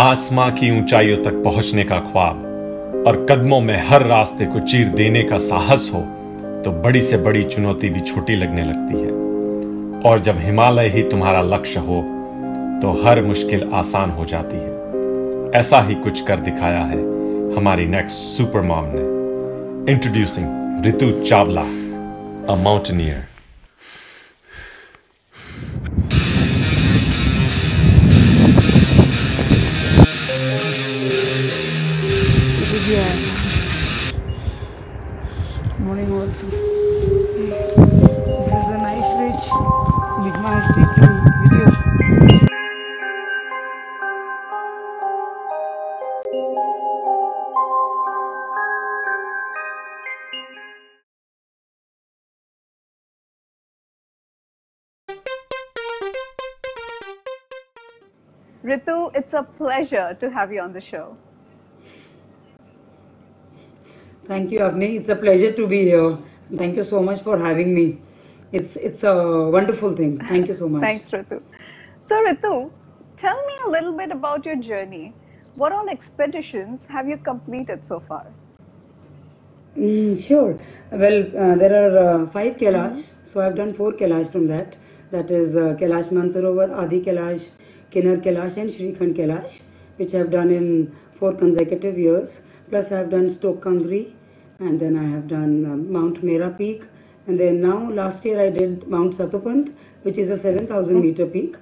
आसमां की ऊंचाइयों तक पहुँचने का ख्वाब और कदमों में हर रास्ते को चीर देने का साहस हो तो बड़ी से बड़ी चुनौती भी छोटी लगने लगती है। और जब हिमालय ही तुम्हारा लक्ष्य हो तो हर मुश्किल आसान हो जाती है। ऐसा ही कुछ कर दिखाया है हमारी नेक्स्ट सुपर मॉम ने। Introducing Ritu Chawla a mountaineer końcu. This is a knife ridge. Big mistake in. Ritu, it's a pleasure to have you on the show. Thank you, Avni. It's a pleasure to be here. Thank you so much for having me. It's it's a wonderful thing. Thank you so much. Thanks, Ritu. So, Ritu, tell me a little bit about your journey. What all expeditions have you completed so far? Mm, sure. Well, uh, there are uh, five Kailash. So I've done four Kailash from that. That is uh, Kailash Mansarovar, Adi Kailash, Kinnar Kailash, and Shrikhand Kailash, which I've done in four consecutive years. Plus, I've done Stok Kangri, and then I have done um, Mount Mera Peak, and then now last year I did Mount Satopanth, which is a 7,000 meter peak,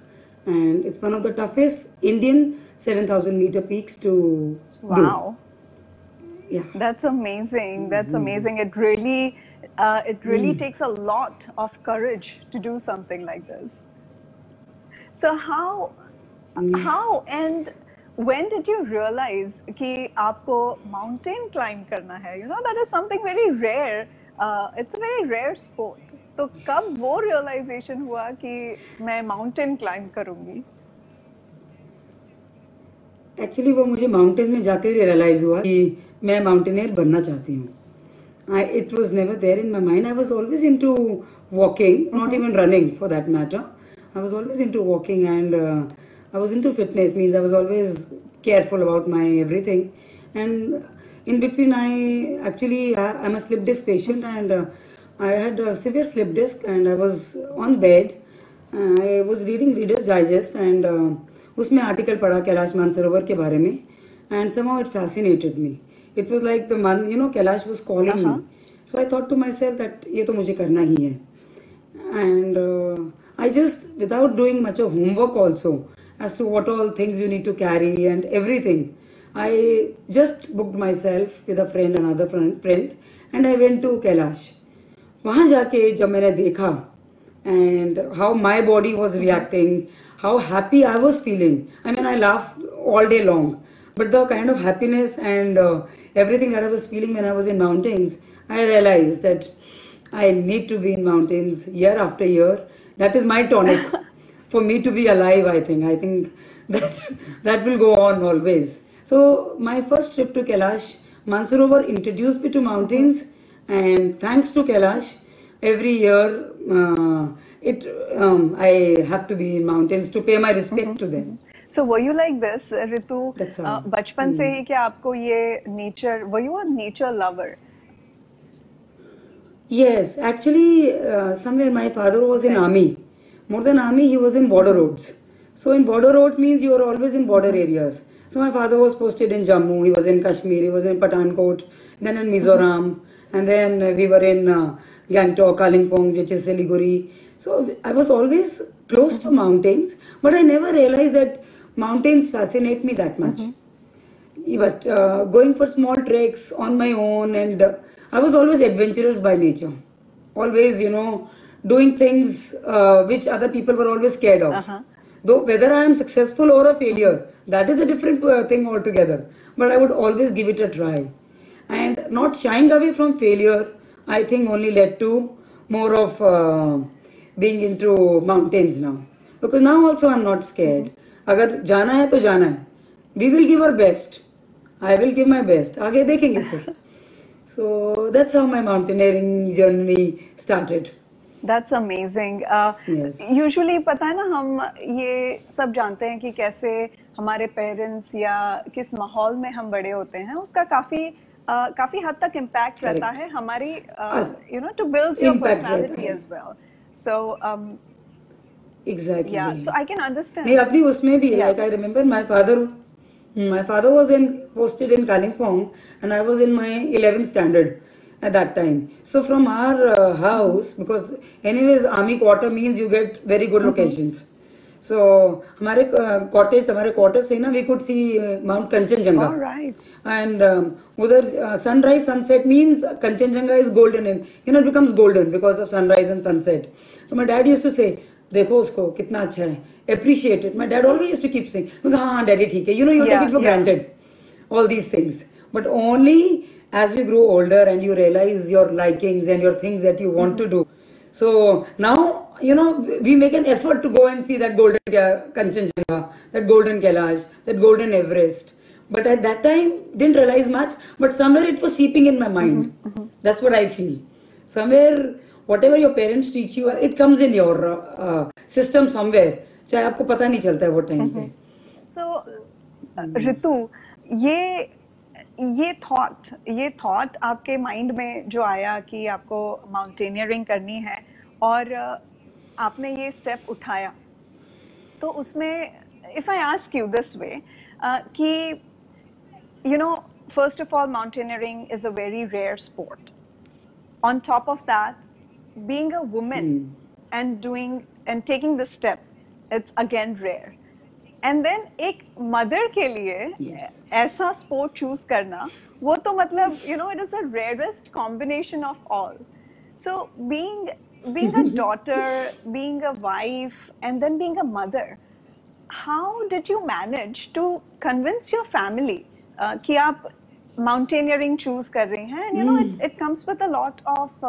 and it's one of the toughest Indian 7,000 meter peaks to Wow, do. Yeah. that's amazing. That's amazing. It really, uh, it really takes a lot of courage to do something like this. So how, how and when did you realize कि आपको mountain climb करना है? You know that is something very rare. Uh, it's a very rare sport. तो कब वो realization हुआ कि मैं mountain climb करूँगी? एक्चुअली वो मुझे माउंटेन में जाकर रियलाइज़ हुआ कि मैं माउंटेनियर बनना चाहती हूँ I, it was never there in my mind. I was always into walking, not even running for that matter. I was always into walking and uh, I was into fitness, means I was always careful about my everything. And in between, I actually, I, I'm a slip disc patient and uh, I had a severe slip disc and I was on bed. Uh, I was reading Reader's Digest and uh, उसमें article पढ़ा कैलाश मानसरोवर के बारे में and somehow it fascinated me. It was like the man, you know, Kailash was calling me. So I thought to myself that ये तो मुझे करना ही है. And uh, I just, without doing much of homework also, as to what all things you need to carry and everything, I just booked myself with a friend, another friend, friend and I went to Kailash. वहाँ जाके जब मैंने देखा and how my body was reacting, how happy I was feeling. I mean, I laughed all day long, but the kind of happiness and uh, everything that I was feeling when I was in mountains, I realized that I need to be in mountains year after year. That is my tonic for me to be alive. I think. I think that that will go on always. So my first trip to Kailash, Mansarovar introduced me to mountains, and thanks to Kailash, every year uh, it um, I have to be in mountains to pay my respect to them. So were you like this, Ritu? That's all. Uh, बचपन से ही क्या आपको ये nature, were you a nature lover? Yes, actually, uh, somewhere my father was in army. More than army, he was in border roads. So in border roads means you are always in border areas. So my father was posted in Jammu, he was in Kashmir, he was in Pathankot, then in Mizoram, and then we were in uh, Gangtok, Kalimpong, which is Siliguri. So I was always close to mountains, but I never realized that mountains fascinate me that much but uh, going for small treks on my own and uh, i was always adventurous by nature always you know doing things uh, which other people were always scared of though whether i am successful or a failure that is a different uh, thing altogether but i would always give it a try and not shying away from failure i think only led to more of uh, being into mountains now because now also i'm not scared अगर जाना है तो जाना है we will give our best I will give my best आगे देखेंगे फिर so that's how my mountaineering journey started That's amazing. Uh, Yes. usually पता है ना हम ये सब जानते हैं कि कैसे हमारे पेरेंट्स या किस माहौल में हम बड़े होते हैं उसका काफ़ी uh, काफ़ी हद तक इम्पैक्ट रहता है हमारी you know to build your personality. As well so Exactly. या सो आई कैन अंडरस्टैंड नहीं अपनी उसमें भी Yeah. Like I remember my father my father was in posted in Kalimpong and I was in my 11th standard at that time so from our uh, house because anyways army quarter means you get very good locations so हमारे cottage हमारे quarter से ना we could see uh, Mount Kanchenjunga alright and um, उधर uh, sunrise sunset means Kanchenjunga is golden and you know it becomes golden because of sunrise and sunset so my dad used to say देखो उसको कितना अच्छा है appreciate it my dad always used to keep saying मैं कहा, हाँ हाँ daddy ठीक है you know you take Yeah, it for yeah. granted all these things but only as you grow older and you realize your likings and your things that you want to do so now you know we make an effort to go and see that golden Ka- Kanchenjunga that golden Kailash that golden Everest but at that time didn't realize much but somewhere it was seeping in my mind that's what I feel somewhere whatever your parents teach you it comes in your uh, uh, system somewhere चाहे आपको पता नहीं चलता है वो time पे सो ऋतु ये ये थॉट ये थॉट आपके माइंड में जो आया कि आपको माउंटेनियरिंग करनी है और आपने ये स्टेप उठाया तो उसमें if I ask you this way कि you know first of all mountaineering is a very rare sport on top of that being a women and doing and taking the step it's again rare and then एक mother के लिए ऐसा sport choose करना वो तो मतलब you know it is the rarest combination of all so being being a daughter being a wife and then being a mother how did you manage to convince your family कि आप mountaineering choose कर रहे हैं? And you know it it comes with a lot of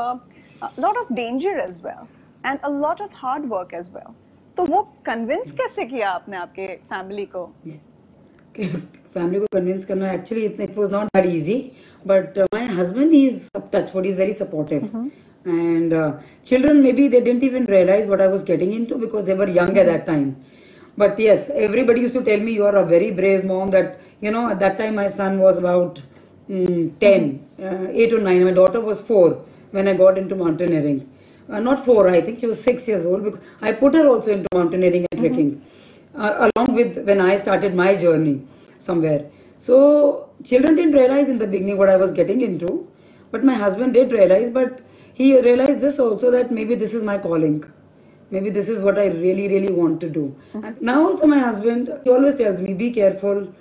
lot of danger as well and a lot of hard work as well तो वो convince कैसे किया आपने आपके family को फैमिली को कन्विंस करना actually it was not that easy but my husband he is touch wood is very supportive and uh, children maybe they didn't even realize what i was getting into because they were young at that time but yes everybody used to tell me you are a very brave mom that you know at that time my son was about mm, 10 uh, 8 or 9 my daughter was 4 when i got into mountaineering uh, not 4 i think she was 6 years old because i put her also into mountaineering and trekking uh, along with when I started my journey somewhere. So children didn't realize in the beginning what I was getting into, but my husband did realize. But he realized this also that maybe this is my calling. Maybe this is what I really, really want to do. And now also my husband, he always tells me, be careful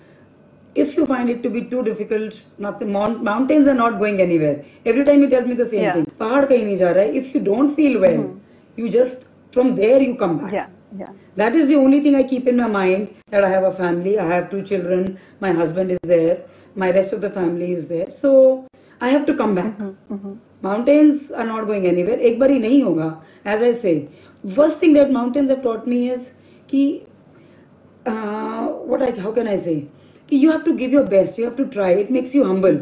If you find it to be too difficult, nothing. Mount, mountains are not going anywhere. Every time he tells me the same Yeah. thing. पहाड़ कहीं नहीं जा रहा है. If you don't feel well, you just from there you come back. yeah yeah That is the only thing I keep in my mind that I have a family, I have two children, my husband is there, my rest of the family is there. So I have to come back. Mountains are not going anywhere. एक बार ही नहीं होगा. As I say, first thing that mountains have taught me is कि uh, what I how can I say कि you have to give your best you have to try it makes you humble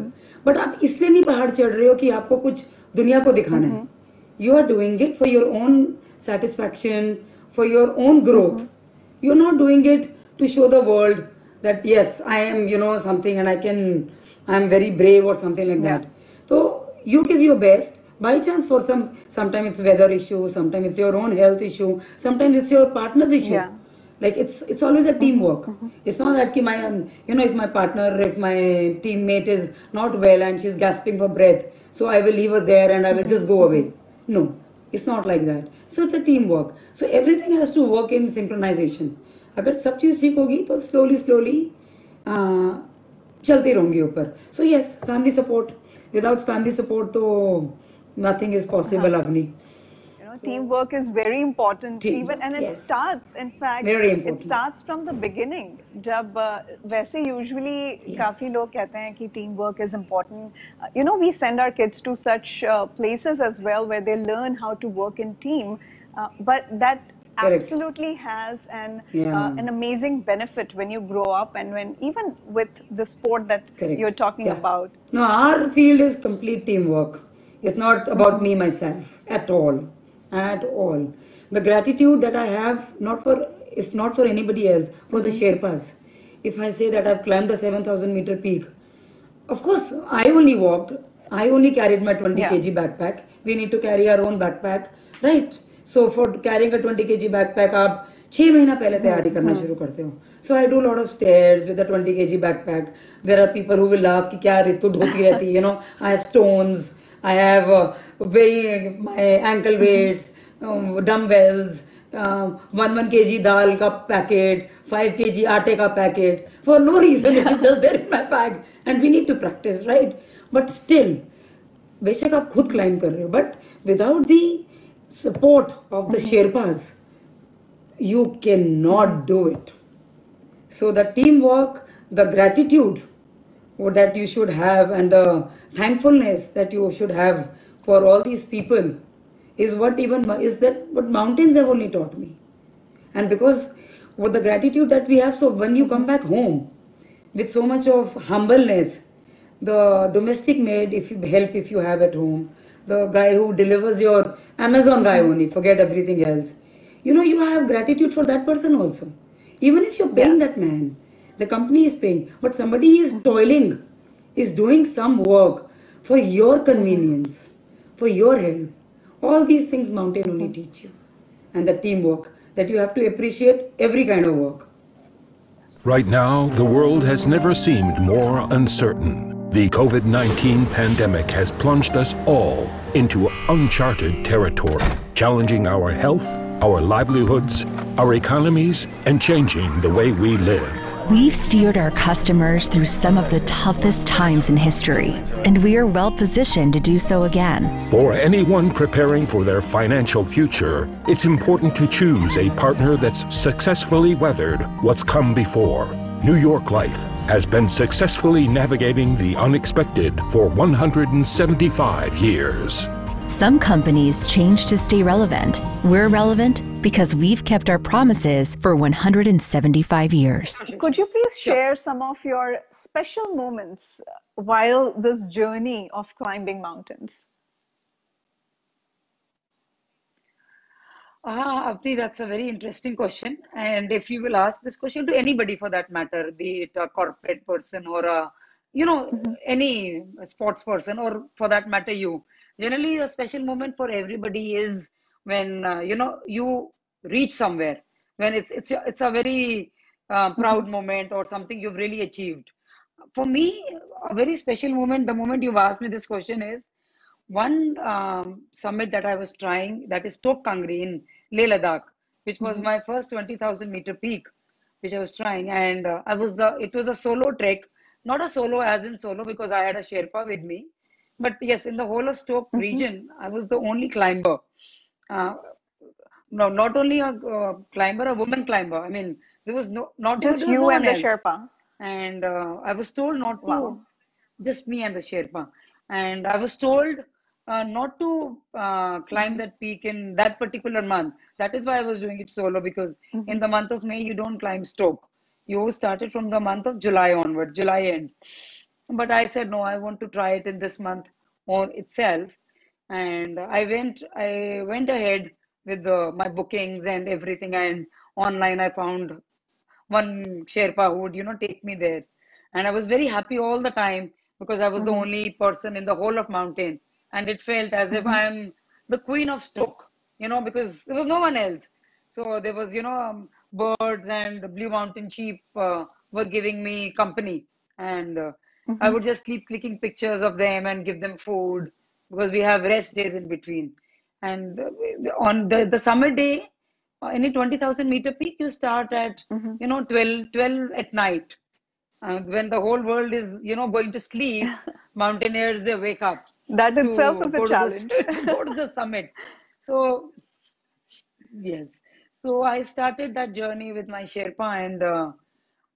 but आप इसलिए नहीं पहाड़ चढ़ रहे हो कि आपको कुछ दुनिया को दिखाना है। You are doing it for your own satisfaction for your own growth you are not doing it to show the world that yes I am you know something and I can I am very brave और something like that तो you give your best by chance for some sometime it's weather issue sometime it's your own health issue sometime it's your partner's issue. Like it's it's always a teamwork. It's not that ki my um, you know if my partner if my teammate is not well and she's gasping for breath, so I will leave her there and I will just go away. No, it's not like that. So it's a teamwork. So everything has to work in synchronization. अगर सब चीज ठीक होगी तो slowly slowly uh, चलती रहूंगी ऊपर. So yes, family support. Without family support तो nothing is possible Avani. you know teamwork is very important Team- even and it yes. starts in fact Very it important. starts from the beginning जब uh, वैसे usually काफी लोग कहते हैं कि teamwork is important Uh, you know we send our kids to such uh, places as well where they learn how to work in team uh, but that Correct. absolutely has an Yeah. uh, an amazing benefit when you grow up and when even with the sport that Correct. you're talking Yeah. about No, our field is complete teamwork. It's not about me myself at all. at all. The gratitude that I have, not for if not for anybody else, for the Sherpas. If I say that I've climbed a 7,000 meter peak, of course, I only walked. I only carried my 20 Yeah. kg backpack. We need to carry our own backpack, right? So for carrying a 20 kg backpack, आप छह महीना पहले तैयारी करना शुरू करते हो so I do lot of stairs with 20 kg backpack there are people who will laugh कि क्या ऋतु ढोती रहती you know I have stones I have uh, weighing my ankle weights um, dumbbells uh, one one kg dal ka packet, five kg aate ka packet. For no reason, it is just there in my bag, and we need to practice, right? But still, बेशक आप खुद climb कर रहे हो but without the support of the शेरपाज you cannot do it. So the teamwork, the gratitude that you should have, and the thankfulness that you should have for all these people is what even is that what mountains have only taught me. And because with the gratitude that we have, so when you come back home with so much of humbleness, the domestic maid, if you help if you have at home, the guy who delivers your Amazon guy only, forget everything else. You know, you have gratitude for that person also. Even if you're paying that man, the company is paying, but somebody is toiling, is doing some work for your convenience, for your help. All these things mountain only teach you. And the teamwork that you have to appreciate every kind of work. Right now, the world has never seemed more uncertain. The COVID 19 pandemic has plunged us all into uncharted territory, challenging our health, our livelihoods, our economies, and changing the way we live. We've steered our customers through some of the toughest times in history, and we are well positioned to do so again. For anyone preparing for their financial future, it's important to choose a partner that's successfully weathered what's come before. New York Life has been successfully navigating the unexpected for 175 years. Some companies change to stay relevant. We're relevant because we've kept our promises for 175 years. Could you please share some of your special moments while this journey of climbing mountains? Ah, Apti, that's a very interesting question. And if you will ask this question to anybody for that matter, be it a corporate person or a, you know, any sports person or for that matter, you, generally a special moment for everybody is when, uh, you know, you reach somewhere, when it's, it's, a- it's a very uh, proud moment or something you've really achieved. For me, a very special moment, the moment you've asked me this question is, one um, summit that I was trying, that is Tok Kangri in Leh Ladakh, which was my first 20,000 meter peak, which I was trying. And uh, I was the, it was a solo trek, not a solo as in solo because I had a Sherpa with me. But yes, in the whole of Stok region, I was the only climber. Uh, no, not only a uh, climber, a woman climber. I mean, there was no, not Just you no and the else Sherpa. and uh, I was told not to, Wow. just me and the Sherpa, and I was told uh, not to uh, climb that peak in that particular month. That is why I was doing it solo because in the month of May you don't climb Stok. You started from the month of July onward, July end. But I said no, I want to try it in this month on itself, and I went. I went ahead with the, my bookings and everything, and online I found one Sherpa who would, you know, take me there. And I was very happy all the time because I was the only person in the whole of mountain. And it felt as if I'm the queen of Stok, you know, because there was no one else. So there was, you know, um, birds and Blue Mountain sheep uh, were giving me company. And uh, I would just keep clicking pictures of them and give them food because we have rest days in between. And on the, the summer day, any 20,000 meter peak, you start at, you know, 12, 12 at night. Uh, when the whole world is, you know, going to sleep, mountaineers, they wake up. That itself is a go to the- challenge. to go to the summit. So, yes. So I started that journey with my Sherpa and uh,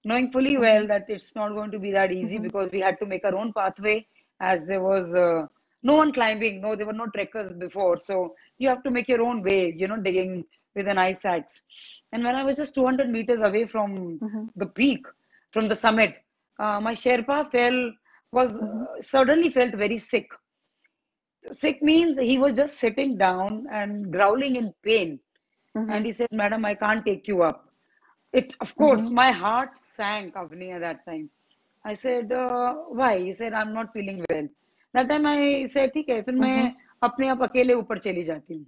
knowing fully Mm-hmm. well that it's not going to be that easy because we had to make our own pathway as there was uh, no one climbing. No, there were no trekkers before. So you have to make your own way, you know, digging with an ice axe. And when I was just 200 meters away from Mm-hmm. the peak, from the summit, uh, my Sherpa fell, was Mm-hmm. uh, suddenly felt very sick sick means he was just sitting down and growling in pain. And he said, Madam, I can't take you up. It, of course, my heart sank, Avni, at that time. I said, uh, why? He said, I'm not feeling well. That time I said, ठीक है, फिर मैं अपने आप अकेले ऊपर चली जाती हूँ.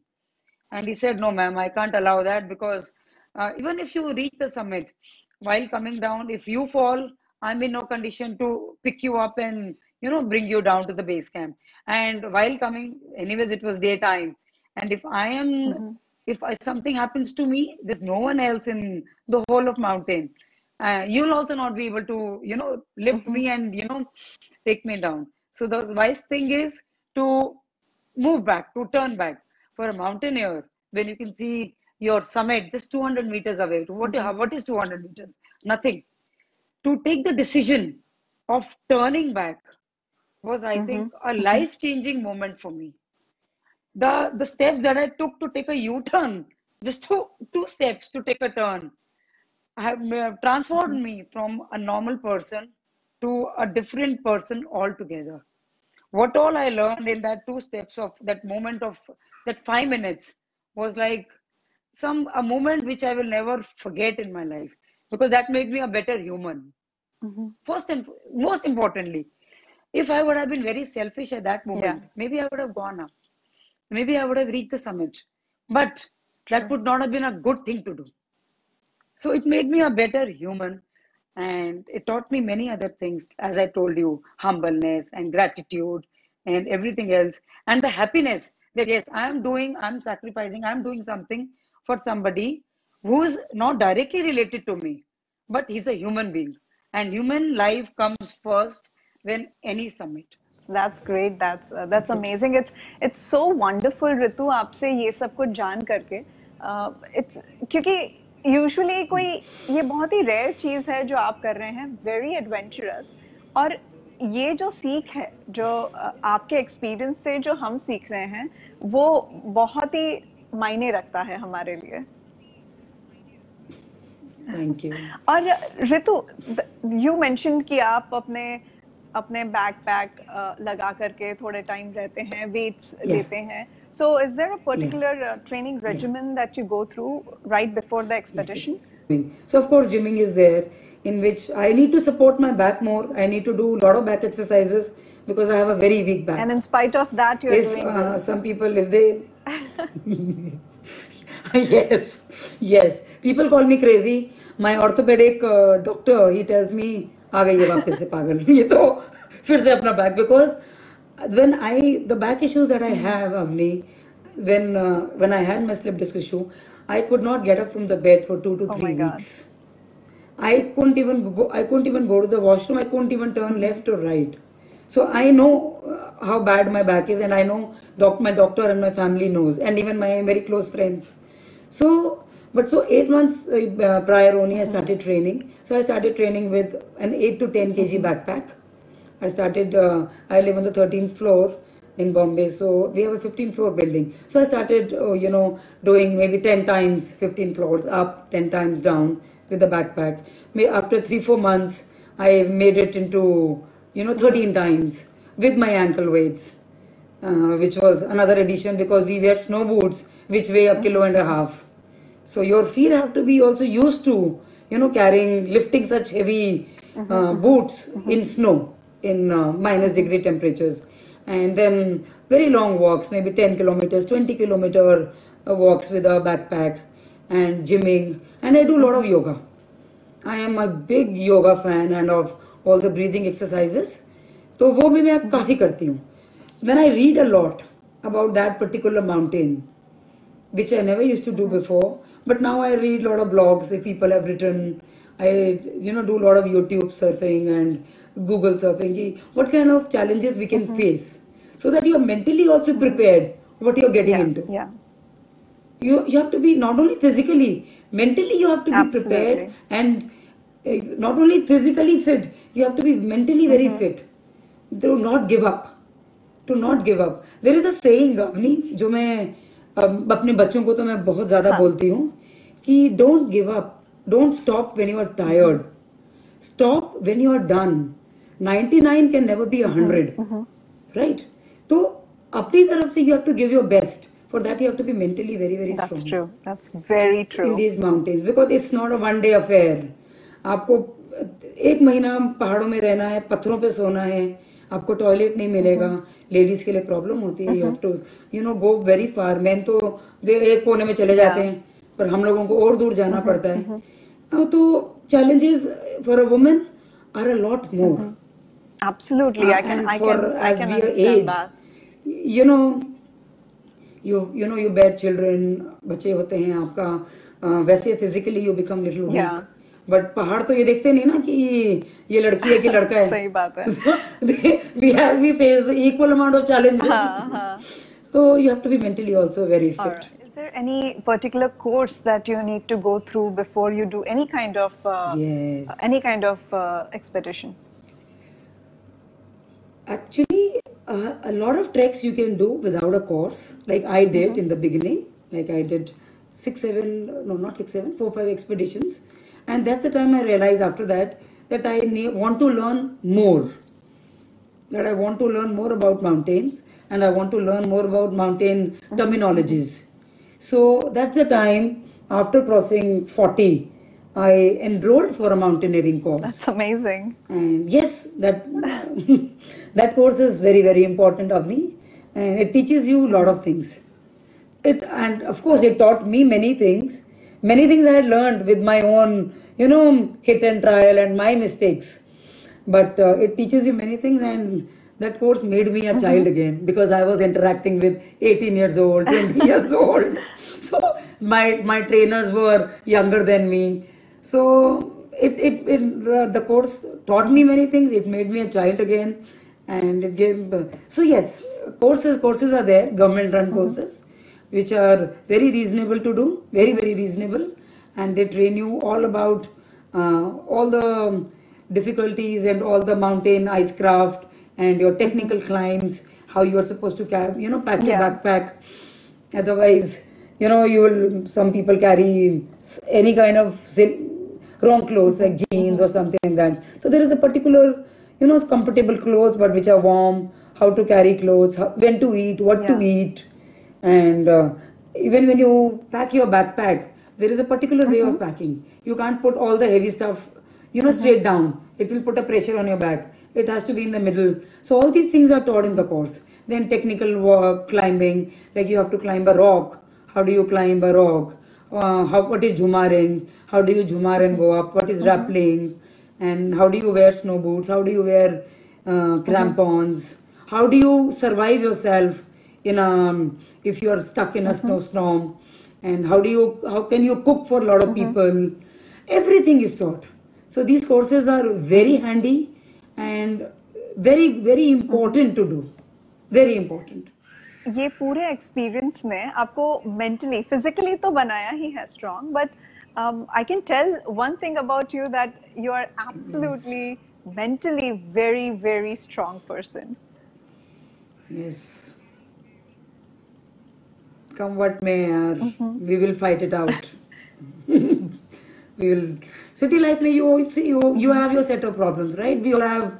And he said, no, ma'am, I can't allow that because uh, even if you reach the summit, while coming down, if you fall, I'm in no condition to pick you up and, you know, bring you down to the base camp. And while coming, anyways, it was daytime. And if I am, if something happens to me, there's no one else in the whole of mountain. Uh, you'll also not be able to, you know, lift me and, you know, take me down. So the wise thing is to move back, to turn back. For a mountaineer, when you can see your summit just 200 meters away, what, mm-hmm. what is 200 meters? Nothing. To take the decision of turning back was, I mm-hmm. think, a mm-hmm. life changing moment for me. The, the steps that I took to take a U turn, just two, two steps to take a turn, have uh, transformed me from a normal person to a different person altogether. What all I learned in that two steps of that moment of that five minutes was like some a moment which I will never forget in my life because that made me a better human. First and most importantly, if I would have been very selfish at that moment, Yeah. maybe I would have gone up. Maybe I would have reached the summit. But that would not have been a good thing to do. So it made me a better human and it taught me many other things, as I told you, humbleness and gratitude and everything else. And the happiness that yes, I am doing, I'm sacrificing, I'm doing something for somebody who's not directly related to me, but he's a human being. And human life comes first when any summit. That's great. That's uh, that's amazing. It's it's so wonderful, Ritu आपसे ये सब कुछ जान करके. Uh, it's क्योंकि usually कोई ये बहुत ही रेयर चीज़ है जो आप कर रहे हैं वेरी एडवेंचरस और ये जो सीख है जो uh, आपके एक्सपीरियंस से जो हम सीख रहे हैं वो बहुत ही मायने रखता है हमारे लिए Thank you. और ऋतु यू मेंशन कि आप अपने अपने बैक पैक लगा करके थोड़े टाइम रहते हैं वेट्स लेते हैं। So is there a particular training regiment that you go through right before the expedition so of course gymming is there in which I need to support my back more I need to do lot of back exercises because I have very weak back and spite of that you if they yes yes. People call me crazy. My orthopedic uh, doctor he tells me आ गई है वापस से पागल ये तो फिर से अपना back because when I the back issues that I have Avni when uh, when I had my slip disc issue I could not get up from the bed for two to Oh three my God. I couldn't even go. I couldn't even go to the washroom. I couldn't even turn left or right. So I know uh, how bad my back is, and I know doc, my doctor and my family knows, and even my very close friends. So, but so eight months uh, prior only I started training. So I started training with an eight to ten kg backpack. I started. Uh, I live on the 13th floor in Bombay, so we have a 15 floor building. So I started, uh, you know, doing maybe 10 times 15 floors up, 10 times down with the backpack. May after three four months, I made it into, you know, 13 times with my ankle weights, uh, which was another addition because we wear snow boots which weigh a kilo and a half. So your feet have to be also used to, you know, carrying, lifting such heavy uh, boots in snow in uh, minus degree temperatures. And then very long walks, maybe 10 kilometers, 20 kilometer uh, walks with a backpack and gymming. And I do a lot of yoga. I am a big yoga fan and of all the breathing exercises. तो वो भी मैं काफ़ी करती हूँ When I read a lot about that particular mountain, which I never used to do before. but now I read a lot of blogs. If people have written, I you know do a lot of YouTube surfing and Google surfing. What kind of challenges we can mm-hmm. face, so that you are mentally also mm-hmm. prepared what you're getting yeah, into. Yeah. You you have to be not only physically, mentally you have to Absolutely. be prepared and uh, not only physically fit, you have to be mentally very mm-hmm. fit. To not give up, to not give up. There is a saying, Avni, जो अपने बच्चों को तो मैं बहुत ज़्यादा हाँ. बोलती हूँ कि don't give up don't stop when you are tired stop when you are done ninety nine can never be hundred right तो अपनी तरफ़ से you have to give your best for that you have to be mentally very very strong that's true that's very true in these mountains because it's not a one day affair आपको एक महीना पहाड़ों में रहना है पत्थरों पे सोना है आपको टॉयलेट नहीं मिलेगा। लेडीज़ के लिए प्रॉब्लम होती है। You have to you know go very far man तो वे एक कोने में चले जाते हैं। पर हम लोगों को और दूर जाना पड़ता है। हाँ, तो challenges for a woman are a lot more Absolutely. I can, and I for can, I as can we understand age, that. you know, you you know you bear children, बच्चे होते हैं आपका वैसे physically you become little weak. But पहाड़ तो ये देखते नहीं ना कि ये लड़की है कि लड़का है सही बात है we have we face equal amount of challenges हाँ, हाँ. so you have to be mentally also very fit Alright. Is there any particular course that you need to go through before you do any kind of uh, yes any kind of uh, expedition? Actually, uh, a lot of treks you can do without a course, like I did mm-hmm. in the beginning. Like I did six, seven, no, not six, seven, four, five expeditions, and that's the time I realized after that that I want to learn more. That I want to learn more about mountains, and I want to learn more about mountain terminologies. So that's the time after crossing 40, I enrolled for a mountaineering course. That's amazing. And yes, that that course is very very important, Avni, and it teaches you a lot of things. It and of course it taught me many things. Many things I had learned with my own, you know, hit and trial and my mistakes. But uh, it teaches you many things, and that course made me a child again because I was interacting with 18 years old, 20 years old. So my my trainers were younger than me. So it, it, it the, the course taught me many things. It made me a child again, and it gave. Uh, so yes, courses courses are there, government run courses, which are very reasonable to do, very very reasonable, and they train you all about uh, all the difficulties and all the mountain icecraft and your technical climbs, how you are supposed to carry, you know, pack your Yeah. backpack. Otherwise, you know, you will. Some people carry any kind of wrong clothes like jeans or something like that. So there is a particular, you know, comfortable clothes but which are warm. How to carry clothes, how, when to eat, what to eat, and uh, even when you pack your backpack, there is a particular way of packing. You can't put all the heavy stuff, you know, straight down. It will put a pressure on your back. It has to be in the middle. So all these things are taught in the course. Then technical work, climbing, like you have to climb a rock. How do you climb a rock? Uh, how what is jumaring? How do you jumar and go up? What is rappelling? And how do you wear snow boots? How do you wear uh, crampons? How do you survive yourself in a if you are stuck in a snowstorm? And how do you how can you cook for a lot of people? Everything is taught. So these courses are very handy and very very important to do. Very important. ये पूरे experience ने आपको mentally physically तो बनाया ही है strong but I can tell one thing about you that you are absolutely mentally very very strong person Yes. Come what may, yaar, we will fight it out. we will. City life, you see, you you have your set of problems, right? We all have,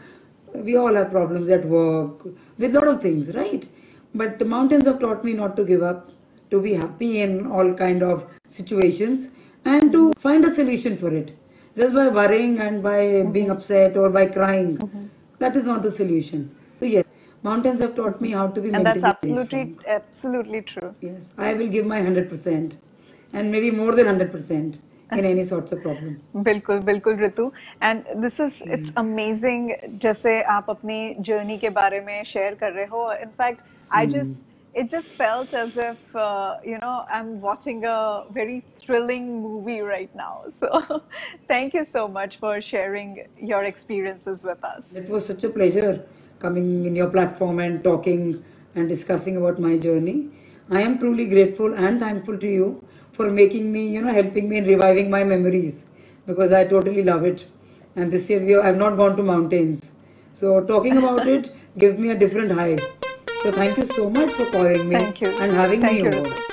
we all have problems at work with a lot of things, right? But the mountains have taught me not to give up, to be happy in all kind of situations, and to find a solution for it. Just by worrying and by being mm-hmm. upset or by crying, mm-hmm. that is not the solution. So yes, mountains have taught me how to be and that's mentally very absolutely strong. absolutely true Yes, I will give my 100% and maybe more than 100% in any sorts of problem. बिल्कुल बिल्कुल ऋतु and this is it's amazing जैसे आप अपनी journey के बारे में share कर रहे हो in fact I just it just felt as if uh, you know i'm watching a very thrilling movie right now so thank you so much for sharing your experiences with us It was such a pleasure coming in your platform and talking and discussing about my journey. I am truly grateful and thankful to you for making me, you know, helping me in reviving my memories because I totally love it. And this year we I've not gone to mountains. So talking about it gives me a different high. So thank you so much for calling me Thank you. and having Thank me you, over.